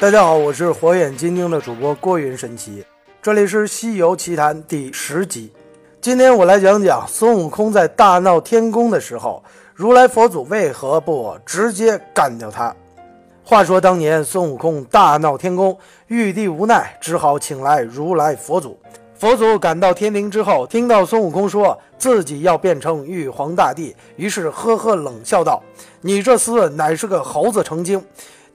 大家好，我是火眼金睛的主播郭云神奇，这里是《西游奇谈》第十集。今天我来讲讲孙悟空在大闹天宫的时候，如来佛祖为何不直接干掉他？话说当年孙悟空大闹天宫，玉帝无奈，只好请来如来佛祖。佛祖赶到天庭之后，听到孙悟空说自己要变成玉皇大帝，于是呵呵冷笑道：“你这厮乃是个猴子成精，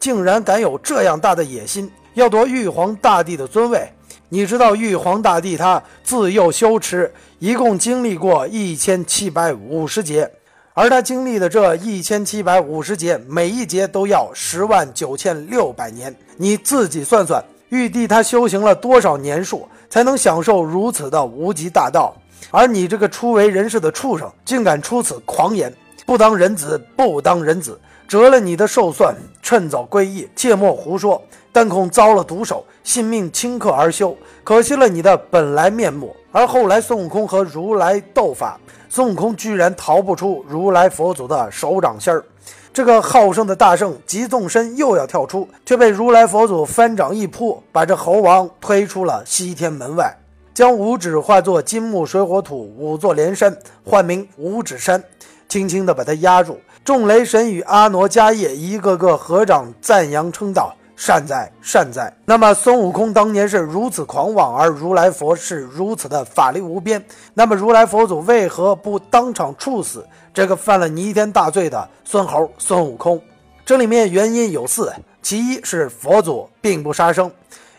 竟然敢有这样大的野心，要夺玉皇大帝的尊位。你知道玉皇大帝他自幼修持，一共经历过一千七百五十劫，而他经历的这一千七百五十劫，每一劫都要十万九千六百年，你自己算算。”玉帝他修行了多少年数，才能享受如此的无极大道？而你这个初为人世的畜生，竟敢出此狂言！不当人子，不当人子，折了你的寿算，趁早归义，切莫胡说！但恐遭了毒手，性命顷刻而休，可惜了你的本来面目。而后来孙悟空和如来斗法，孙悟空居然逃不出如来佛祖的手掌心儿。这个好胜的大圣急纵身又要跳出，却被如来佛祖翻掌一扑，把这猴王推出了西天门外，将五指化作金木水火土五座连山，唤名五指山，轻轻地把他压住。众雷神与阿傩迦叶一个个合掌赞扬称道。善哉善哉！那么孙悟空当年是如此狂妄，而如来佛是如此的法力无边。那么如来佛祖为何不当场处死这个犯了弥天大罪的孙猴孙悟空？这里面原因有四：其一是佛祖并不杀生，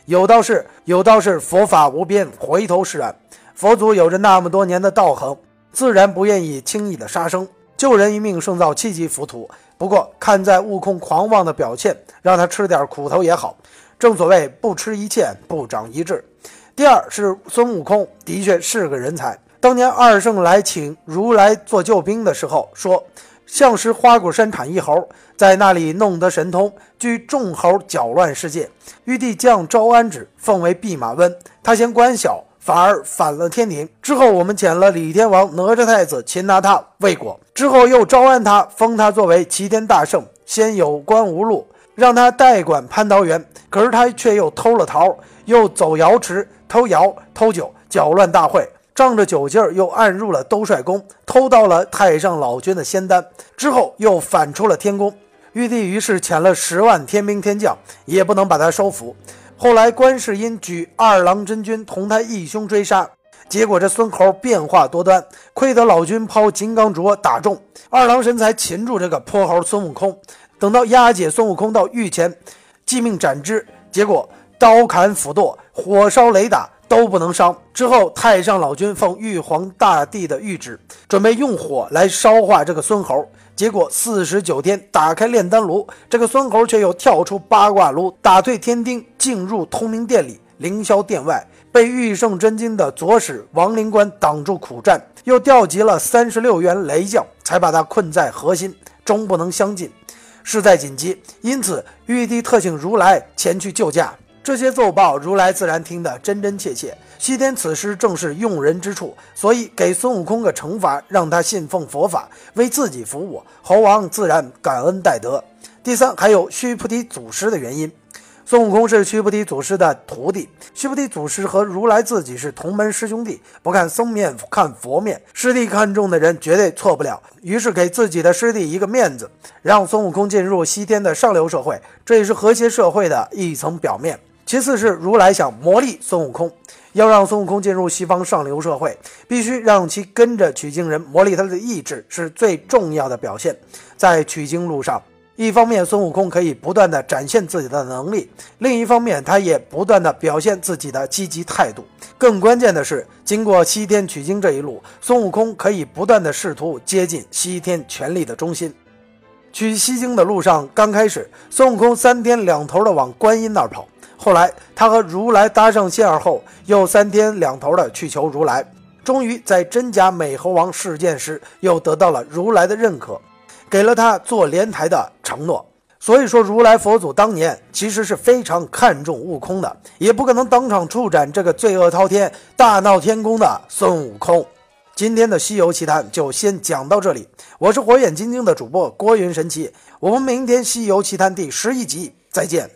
有道是有道是佛法无边，回头是岸。佛祖有着那么多年的道行，自然不愿意轻易的杀生。救人一命胜造七级浮屠。不过，看在悟空狂妄的表现，让他吃点苦头也好。正所谓不吃一堑，不长一智。第二是孙悟空的确是个人才。当年二圣来请如来做救兵的时候，说相师花果山产一猴，在那里弄得神通，居众猴搅乱世界。玉帝降招安旨，奉为弼马温，他嫌官小。反而反了天庭。之后，我们遣了李天王、哪吒太子擒拿他未果。之后又招安他，封他作为齐天大圣，先有官无禄，让他代管蟠桃园。可是他却又偷了桃，又走瑶池偷瑶偷酒，搅乱大会。仗着酒劲儿，又暗入了兜率宫，偷到了太上老君的仙丹。之后又反出了天宫。玉帝于是遣了十万天兵天将，也不能把他收服。后来，观世音举二郎真君同他义兄追杀，结果这孙猴变化多端，亏得老君抛金刚镯打中，二郎神才擒住这个泼猴孙悟空。等到押解孙悟空到御前，即命斩之，结果刀砍斧剁，火烧雷打都不能伤。之后，太上老君奉玉皇大帝的谕旨，准备用火来烧化这个孙猴。结果四十九天打开炼丹炉，这个孙猴却又跳出八卦炉，打退天丁，进入通明殿里，凌霄殿外，被玉圣真经的左使王灵官挡住苦战，又调集了三十六员雷将，才把他困在核心，终不能相进。事在紧急，因此玉帝特请如来前去救驾。这些奏报，如来自然听得真真切切。西天此时正是用人之处，所以给孙悟空个惩罚，让他信奉佛法，为自己服务。猴王自然感恩戴德。第三，还有须菩提祖师的原因。孙悟空是须菩提祖师的徒弟，须菩提祖师和如来自己是同门师兄弟，不看僧面看佛面，师弟看中的人绝对错不了。于是给自己的师弟一个面子，让孙悟空进入西天的上流社会，这也是和谐社会的一层表面。其次是如来想磨砺孙悟空，要让孙悟空进入西方上流社会，必须让其跟着取经人磨砺他的意志，是最重要的表现。在取经路上，一方面孙悟空可以不断的展现自己的能力，另一方面他也不断的表现自己的积极态度。更关键的是，经过西天取经这一路，孙悟空可以不断的试图接近西天权力的中心。取西经的路上，刚开始孙悟空三天两头的往观音那儿跑。后来，他和如来搭上线儿后，又三天两头的去求如来，终于在真假美猴王事件时，又得到了如来的认可，给了他做莲台的承诺。所以说，如来佛祖当年其实是非常看重悟空的，也不可能当场处斩这个罪恶滔天、大闹天宫的孙悟空。今天的《西游奇谈》就先讲到这里，我是火眼金睛的主播郭云神奇，我们明天《西游奇谈》第十一集再见。